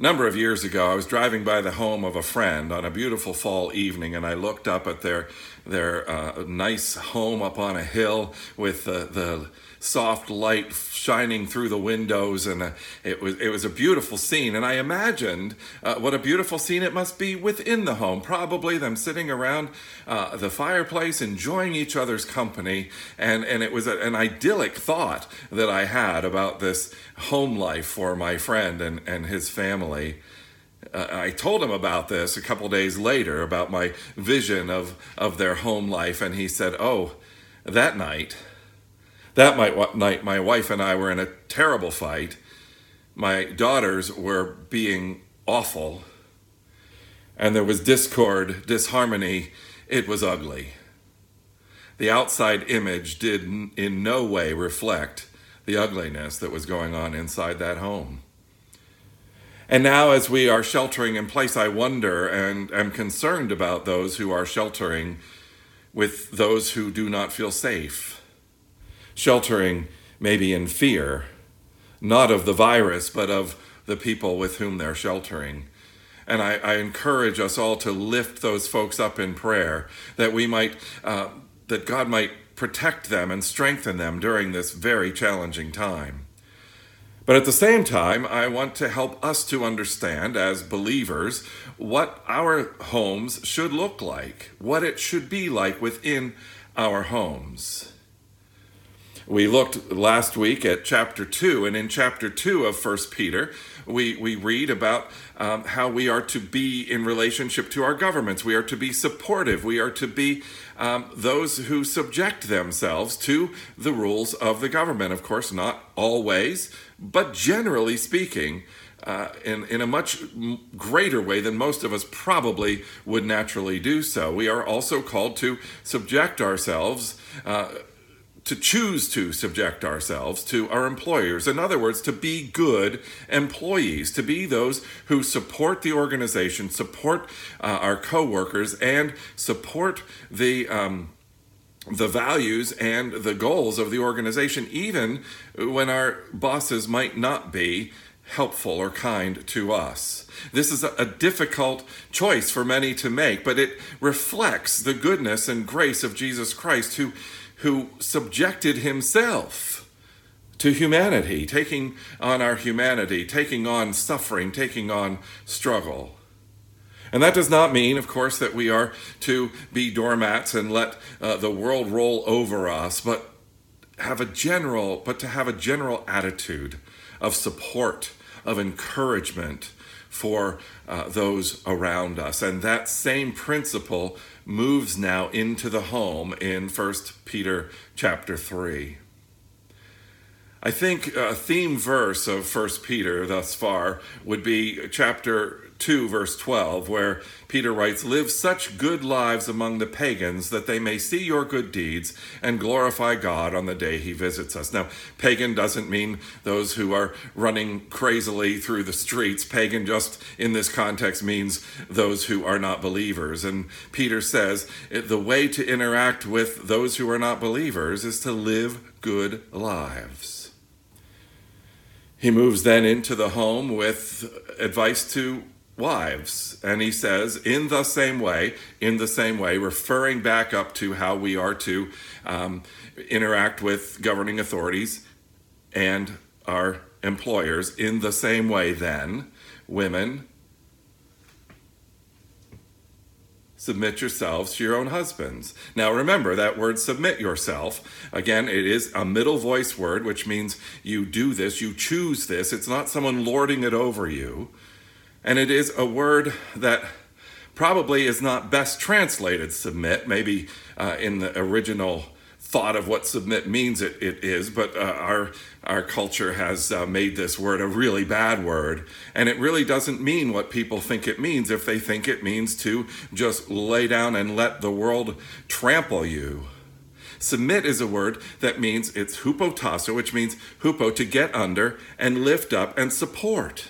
number of years ago, I was driving by the home of a friend on a beautiful fall evening, and I looked up at their their uh, nice home up on a hill with the soft light shining through the windows, and uh, it was it was a beautiful scene. And I imagined uh, what a beautiful scene it must be within the home. Probably them sitting around uh, the fireplace, enjoying each other's company, and and it was a, an idyllic thought that I had about this home life for my friend and and his family. Uh, I told him about this a couple days later about my vision of of their home life, and he said, "Oh, that night." That night, my wife and I were in a terrible fight. My daughters were being awful, and there was discord, disharmony. It was ugly. The outside image did in no way reflect the ugliness that was going on inside that home. And now, as we are sheltering in place, I wonder and am concerned about those who are sheltering with those who do not feel safe sheltering maybe in fear, not of the virus, but of the people with whom they're sheltering. And I, I encourage us all to lift those folks up in prayer that we might, uh, that God might protect them and strengthen them during this very challenging time. But at the same time, I want to help us to understand as believers what our homes should look like, what it should be like within our homes. We looked last week at chapter 2, and in chapter 2 of First Peter, we, we read about um, how we are to be in relationship to our governments. We are to be supportive. We are to be um, those who subject themselves to the rules of the government. Of course, not always, but generally speaking, uh, in, in a much greater way than most of us probably would naturally do so. We are also called to subject ourselves. Uh, to choose to subject ourselves to our employers. In other words, to be good employees, to be those who support the organization, support uh, our coworkers, and support the um, the values and the goals of the organization, even when our bosses might not be helpful or kind to us. This is a, difficult choice for many to make, but it reflects the goodness and grace of Jesus Christ, who who subjected himself to humanity, taking on our humanity, taking on suffering, taking on struggle. And that does not mean, of course, that we are to be doormats and let uh, the world roll over us, but have a general, but to have a general attitude of support, of encouragement for uh, those around us. And that same principle moves now into the home in 1 Peter chapter 3. I think a theme verse of 1 Peter thus far would be chapter 2, verse 12, where Peter writes, Live such good lives among the pagans that they may see your good deeds and glorify God on the day he visits us. Now, pagan doesn't mean those who are running crazily through the streets. Pagan, just in this context, means those who are not believers. And Peter says the way to interact with those who are not believers is to live good lives. He moves then into the home with advice to wives. And he says, in the same way, in the same way, referring back up to how we are to um, interact with governing authorities and our employers, in the same way, then, women, submit yourselves to your own husbands. Now remember that word submit yourself. Again, it is a middle voice word, which means you do this, you choose this. It's not someone lording it over you. And it is a word that probably is not best translated submit. Maybe uh, in the original thought of what submit means it, it is, but uh, our, our culture has uh, made this word a really bad word. And it really doesn't mean what people think it means if they think it means to just lay down and let the world trample you. Submit is a word that means it's hupotasso, which means hupo, to get under and lift up and support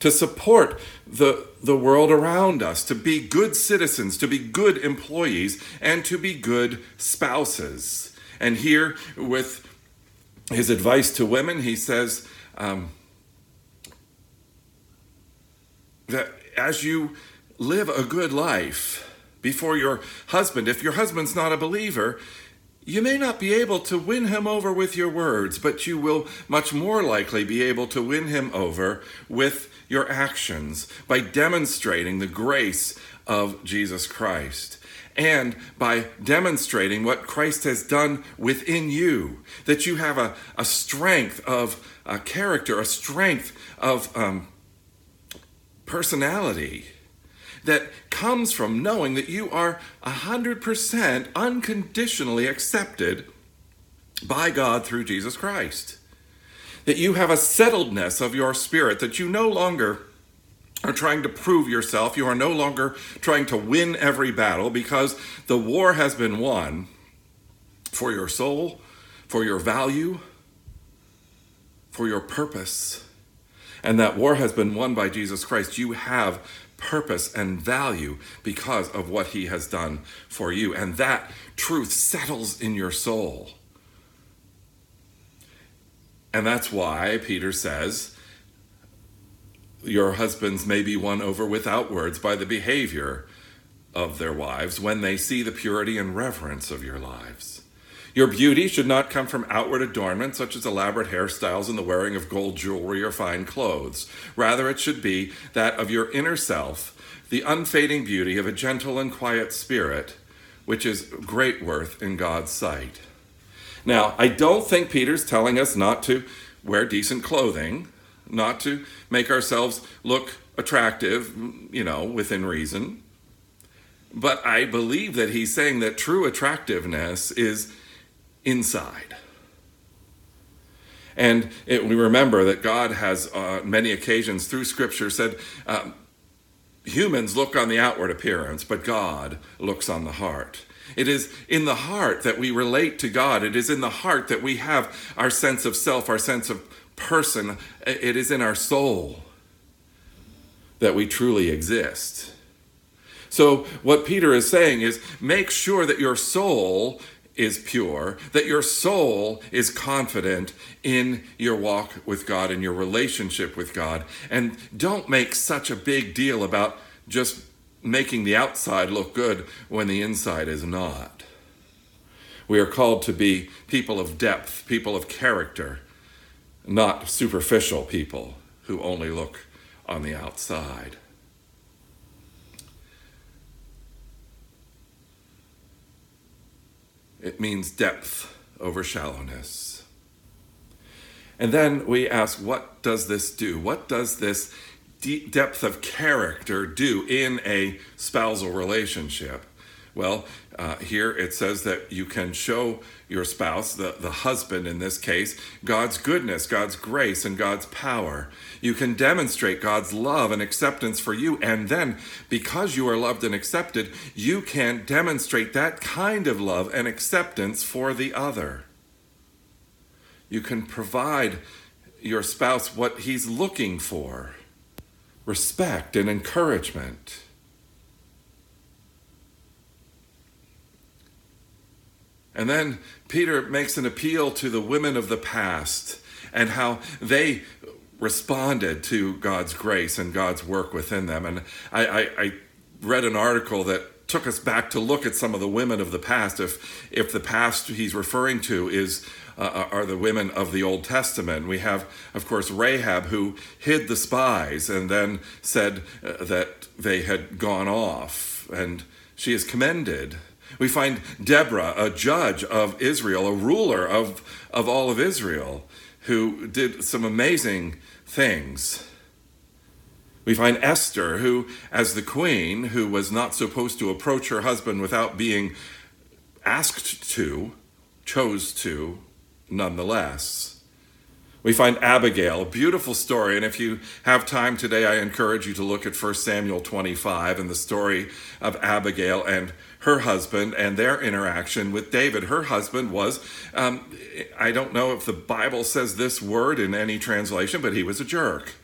to support the, the world around us, to be good citizens, to be good employees, and to be good spouses. And here, with his advice to women, he says, um, that as you live a good life before your husband, if your husband's not a believer, you may not be able to win him over with your words, but you will much more likely be able to win him over with your actions by demonstrating the grace of Jesus Christ and by demonstrating what Christ has done within you, that you have a, a strength of a character, a strength of um, personality that comes from knowing that you are 100% unconditionally accepted by God through Jesus Christ. That you have a settledness of your spirit, that you no longer are trying to prove yourself. You are no longer trying to win every battle because the war has been won for your soul, for your value, for your purpose. And that war has been won by Jesus Christ. You have purpose and value because of what he has done for you. And that truth settles in your soul. And that's why Peter says, Your husbands may be won over without words by the behavior of their wives when they see the purity and reverence of your lives. Your beauty should not come from outward adornment, such as elaborate hairstyles and the wearing of gold jewelry or fine clothes. Rather, it should be that of your inner self, the unfading beauty of a gentle and quiet spirit, which is great worth in God's sight. Now, I don't think Peter's telling us not to wear decent clothing, not to make ourselves look attractive, you know, within reason. But I believe that he's saying that true attractiveness is inside. And it, we remember that God has, uh, many occasions through Scripture, said, um, humans look on the outward appearance, but God looks on the heart. It is in the heart that we relate to God. It is in the heart that we have our sense of self, our sense of person. It is in our soul that we truly exist. So, what Peter is saying is make sure that your soul is pure, that your soul is confident in your walk with God, and your relationship with God. And don't make such a big deal about just making the outside look good when the inside is not. We are called to be people of depth, people of character, not superficial people who only look on the outside. It means depth over shallowness. And then we ask, what does this do? What does this deep depth of character do in a spousal relationship? Well, uh, here it says that you can show your spouse, the, the husband in this case, God's goodness, God's grace, and God's power. You can demonstrate God's love and acceptance for you. And then, because you are loved and accepted, you can demonstrate that kind of love and acceptance for the other. You can provide your spouse what he's looking for respect and encouragement. And then Peter makes an appeal to the women of the past and how they responded to God's grace and God's work within them. And I, I, I, read an article that took us back to look at some of the women of the past. If if the past he's referring to is uh, are the women of the Old Testament, we have, of course, Rahab who hid the spies and then said uh, that they had gone off, and she is commended we find Deborah, a judge of Israel, a ruler of, of all of Israel, who did some amazing things. We find Esther, who, as the queen, who was not supposed to approach her husband without being asked to, chose to nonetheless. We find Abigail, a beautiful story. And if you have time today, I encourage you to look at 1 Samuel 25 and the story of Abigail and her husband and their interaction with David. Her husband was, um, I don't know if the Bible says this word in any translation, but he was a jerk.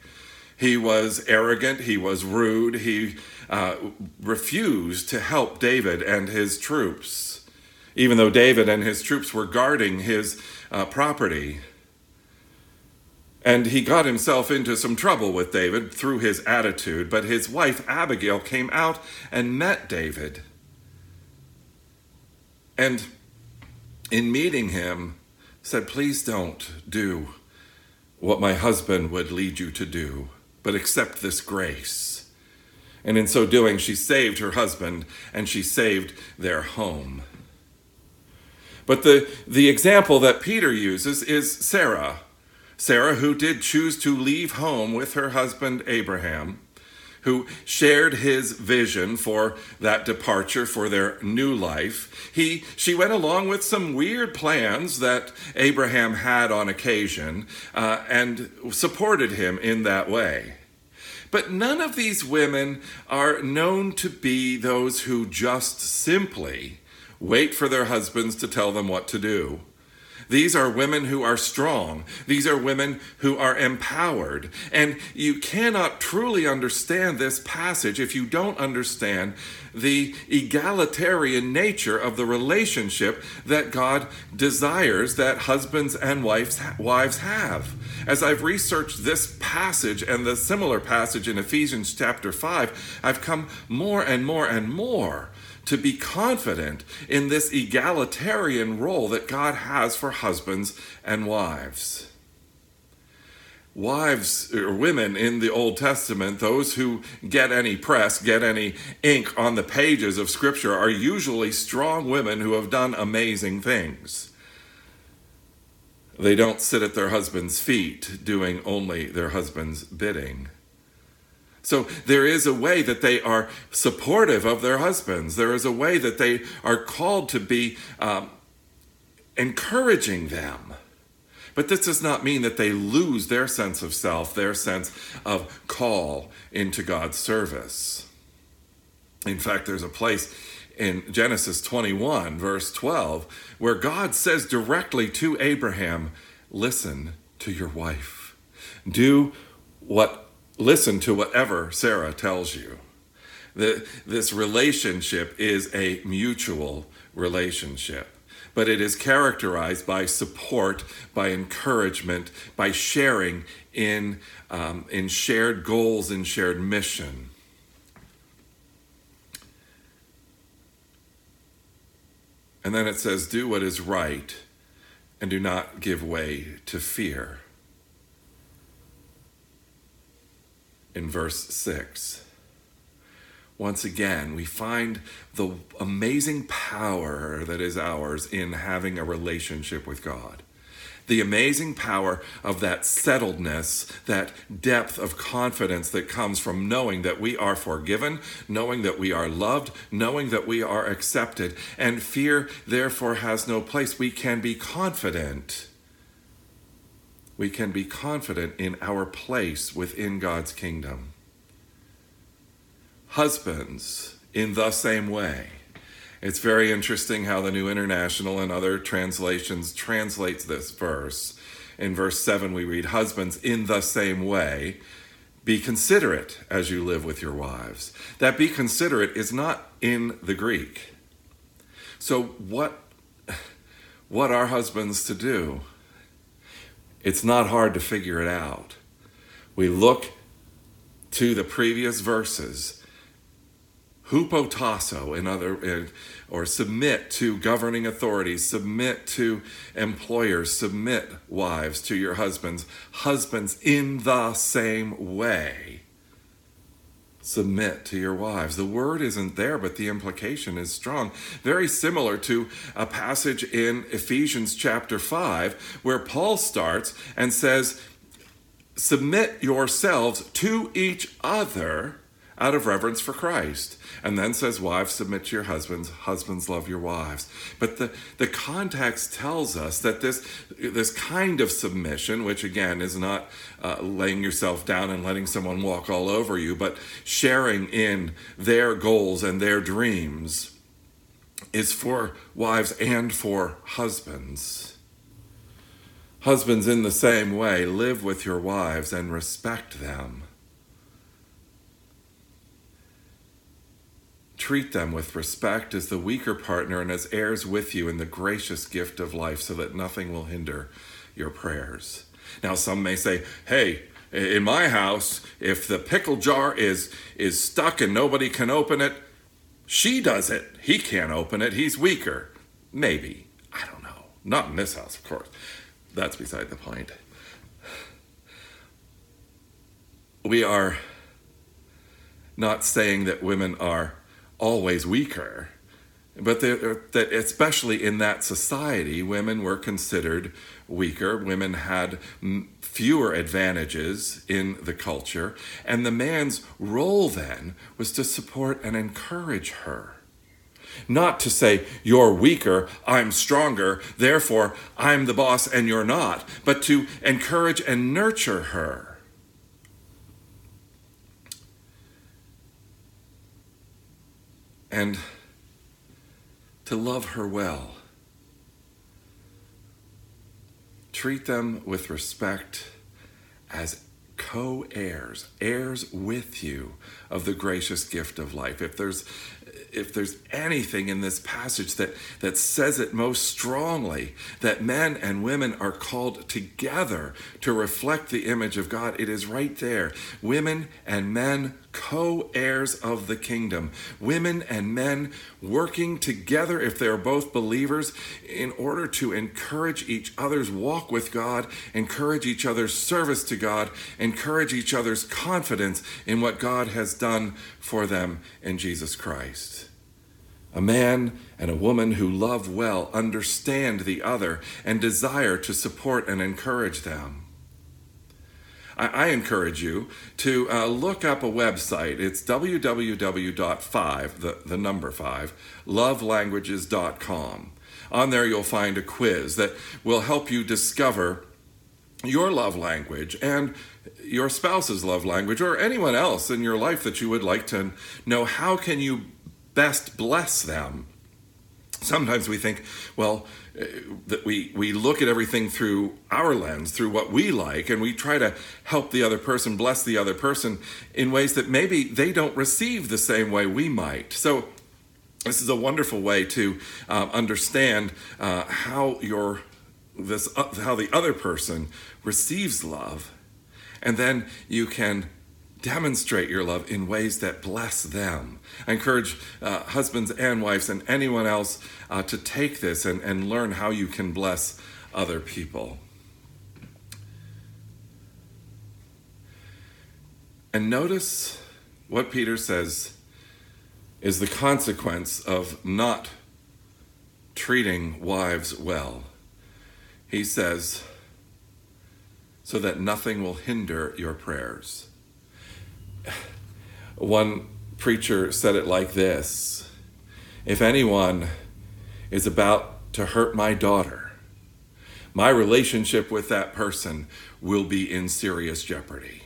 He was arrogant, he was rude, he uh, refused to help David and his troops, even though David and his troops were guarding his uh, property. And he got himself into some trouble with David through his attitude, but his wife Abigail came out and met David. And in meeting him, said, Please don't do what my husband would lead you to do, but accept this grace. And in so doing, she saved her husband and she saved their home. But the, the example that Peter uses is Sarah. Sarah, who did choose to leave home with her husband Abraham, who shared his vision for that departure for their new life. He, she went along with some weird plans that Abraham had on occasion uh, and supported him in that way. But none of these women are known to be those who just simply wait for their husbands to tell them what to do. These are women who are strong. These are women who are empowered. And you cannot truly understand this passage if you don't understand the egalitarian nature of the relationship that God desires that husbands and wives, wives have. As I've researched this passage and the similar passage in Ephesians chapter 5, I've come more and more and more to be confident in this egalitarian role that God has for husbands and wives. Wives or women in the Old Testament, those who get any press, get any ink on the pages of Scripture, are usually strong women who have done amazing things. They don't sit at their husband's feet doing only their husband's bidding. So there is a way that they are supportive of their husbands. There is a way that they are called to be um, encouraging them. But this does not mean that they lose their sense of self, their sense of call into God's service. In fact, there's a place in Genesis 21, verse 12, where God says directly to Abraham, Listen to your wife. Do what listen to whatever Sarah tells you. The, this relationship is a mutual relationship, but it is characterized by support, by encouragement, by sharing in, um, in shared goals and shared mission. And then it says, Do what is right and do not give way to fear. In verse 6. Once again, we find the amazing power that is ours in having a relationship with God. The amazing power of that settledness, that depth of confidence that comes from knowing that we are forgiven, knowing that we are loved, knowing that we are accepted, and fear therefore has no place. We can be confident we can be confident in our place within God's kingdom. Husbands, in the same way. It's very interesting how the New International and other translations translates this verse. In verse 7 we read husbands in the same way be considerate as you live with your wives. That be considerate is not in the Greek. So what what are husbands to do? It's not hard to figure it out. We look to the previous verses, hupotasso, in other, or submit to governing authorities, submit to employers, submit wives to your husbands, husbands in the same way submit to your wives. The word isn't there, but the implication is strong. Very similar to a passage in Ephesians chapter 5, where Paul starts and says, Submit yourselves to each other out of reverence for Christ. And then says, Wives, submit to your husbands, husbands, love your wives. But the, the context tells us that this, this kind of submission, which again is not uh, laying yourself down and letting someone walk all over you, but sharing in their goals and their dreams, is for wives and for husbands. Husbands, in the same way, live with your wives and respect them. Treat them with respect as the weaker partner and as heirs with you in the gracious gift of life so that nothing will hinder your prayers. Now, some may say, hey, in my house, if the pickle jar is, is stuck and nobody can open it, she does it. He can't open it. He's weaker. Maybe. I don't know. Not in this house, of course. That's beside the point. We are not saying that women are always weaker, but that especially in that society, women were considered weaker. Women had fewer advantages in the culture, and the man's role then was to support and encourage her. Not to say, you're weaker, I'm stronger, therefore I'm the boss and you're not, but to encourage and nurture her. And to love her well. Treat them with respect as co heirs, heirs with you of the gracious gift of life. If there's if there's anything in this passage that, that says it most strongly, that men and women are called together to reflect the image of God, it is right there. Women and men co heirs of the kingdom. Women and men working together, if they are both believers, in order to encourage each other's walk with God, encourage each other's service to God, encourage each other's confidence in what God has done for them in Jesus Christ. A man and a woman who love well understand the other and desire to support and encourage them. I, I encourage you to uh, look up a website. It's www.5, the, the number 5, lovelanguages.com. On there, you'll find a quiz that will help you discover your love language and your spouse's love language or anyone else in your life that you would like to know how can you best bless them. Sometimes we think, well, uh, that we, we look at everything through our lens, through what we like, and we try to help the other person, bless the other person in ways that maybe they don't receive the same way we might. So, this is a wonderful way to uh, understand uh, how your this uh, how the other person receives love, and then you can demonstrate your love in ways that bless them. I encourage uh, husbands and wives and anyone else uh, to take this and, and learn how you can bless other people. And notice what Peter says is the consequence of not treating wives well. He says, so that nothing will hinder your prayers. One preacher said it like this If anyone is about to hurt my daughter, my relationship with that person will be in serious jeopardy.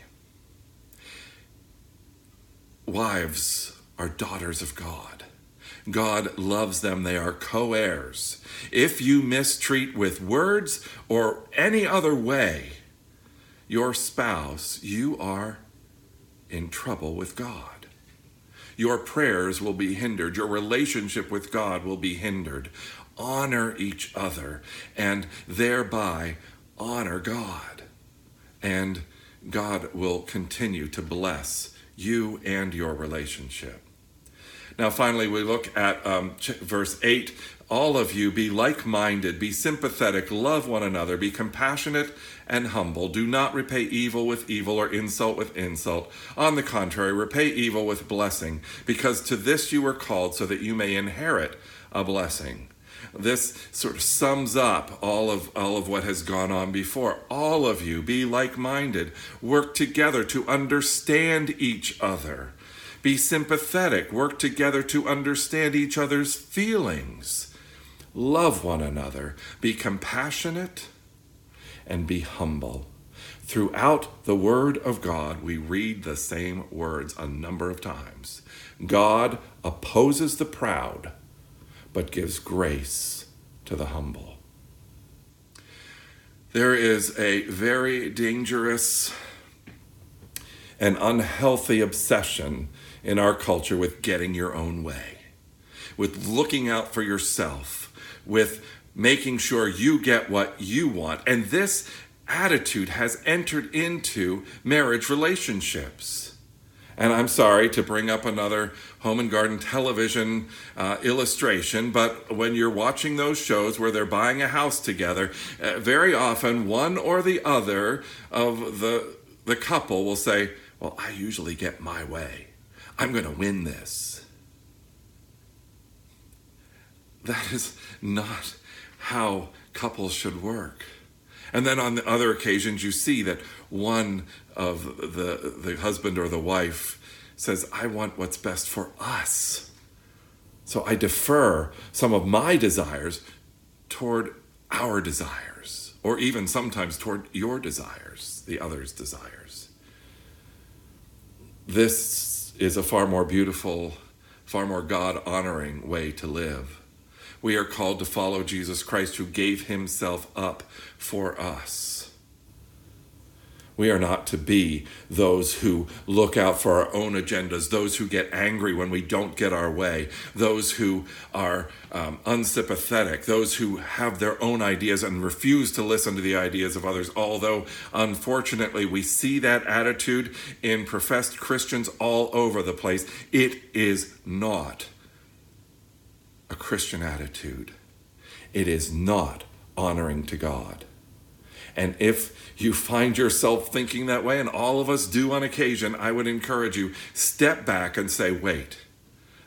Wives are daughters of God. God loves them. They are co heirs. If you mistreat with words or any other way your spouse, you are in trouble with God. Your prayers will be hindered. Your relationship with God will be hindered. Honor each other and thereby honor God. And God will continue to bless you and your relationship. Now, finally, we look at um, verse 8 all of you be like minded, be sympathetic, love one another, be compassionate and humble. Do not repay evil with evil or insult with insult. On the contrary, repay evil with blessing, because to this you were called so that you may inherit a blessing. This sort of sums up all of all of what has gone on before. All of you be like-minded, work together to understand each other. Be sympathetic, work together to understand each other's feelings love one another, be compassionate, and be humble. Throughout the Word of God, we read the same words a number of times. God opposes the proud, but gives grace to the humble. There is a very dangerous and unhealthy obsession in our culture with getting your own way, with looking out for yourself with making sure you get what you want. And this attitude has entered into marriage relationships. And I'm sorry to bring up another home and garden television uh, illustration, but when you're watching those shows where they're buying a house together, uh, very often one or the other of the, the couple will say, Well, I usually get my way. I'm going to win this. That is not how couples should work. And then on the other occasions, you see that one of the, the husband or the wife says, I want what's best for us. So I defer some of my desires toward our desires, or even sometimes toward your desires, the other's desires. This is a far more beautiful, far more God honoring way to live. We are called to follow Jesus Christ who gave himself up for us. We are not to be those who look out for our own agendas, those who get angry when we don't get our way, those who are um, unsympathetic, those who have their own ideas and refuse to listen to the ideas of others. Although, unfortunately, we see that attitude in professed Christians all over the place, it is not a Christian attitude. It is not honoring to God. And if you find yourself thinking that way, and all of us do on occasion, I would encourage you step back and say, wait,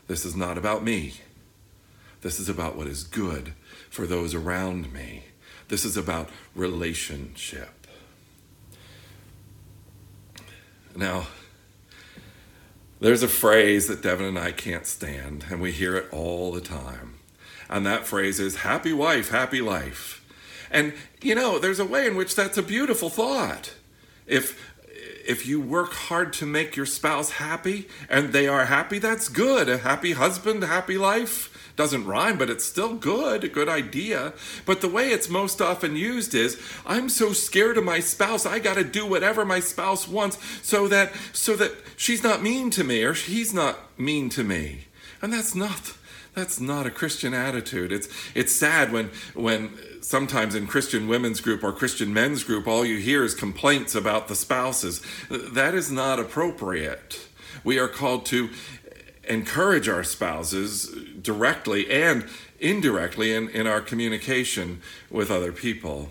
this is not about me. This is about what is good for those around me. This is about relationship. Now, there's a phrase that Devin and I can't stand, and we hear it all the time. And that phrase is happy wife, happy life. And you know, there's a way in which that's a beautiful thought. If if you work hard to make your spouse happy and they are happy, that's good. A happy husband, happy life. Doesn't rhyme, but it's still good, a good idea. But the way it's most often used is I'm so scared of my spouse, I got to do whatever my spouse wants so that so that she's not mean to me or he's not mean to me. And that's not that's not a Christian attitude. It's it's sad when when sometimes in Christian women's group or Christian men's group all you hear is complaints about the spouses. That is not appropriate. We are called to encourage our spouses directly and indirectly in, in our communication with other people.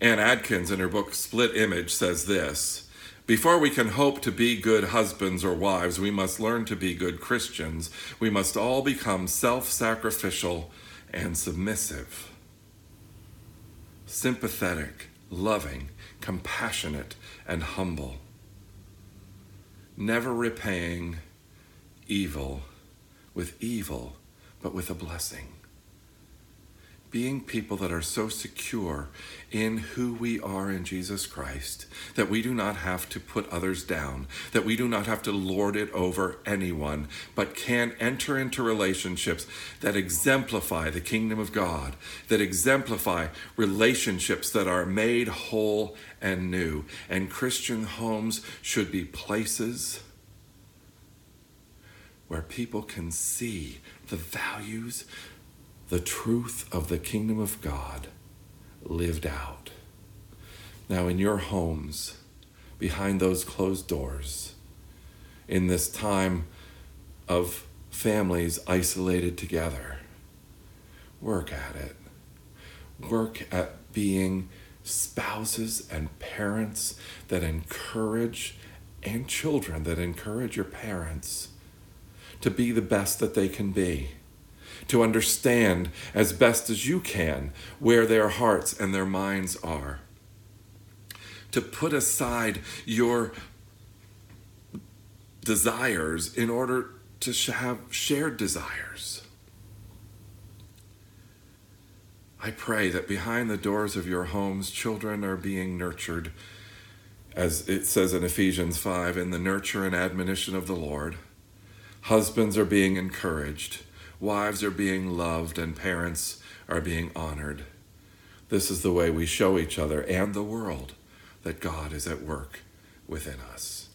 Anne Atkins, in her book Split Image, says this before we can hope to be good husbands or wives, we must learn to be good Christians. We must all become self sacrificial and submissive, sympathetic, loving, compassionate, and humble, never repaying evil with evil, but with a blessing being people that are so secure in who we are in Jesus Christ that we do not have to put others down, that we do not have to lord it over anyone, but can enter into relationships that exemplify the kingdom of God, that exemplify relationships that are made whole and new. And Christian homes should be places where people can see the values the truth of the kingdom of God lived out. Now, in your homes, behind those closed doors, in this time of families isolated together, work at it. Work at being spouses and parents that encourage, and children that encourage your parents to be the best that they can be to understand as best as you can where their hearts and their minds are. To put aside your desires in order to have shared desires. I pray that behind the doors of your homes, children are being nurtured, as it says in Ephesians 5, in the nurture and admonition of the Lord. Husbands are being encouraged wives are being loved, and parents are being honored. This is the way we show each other and the world that God is at work within us.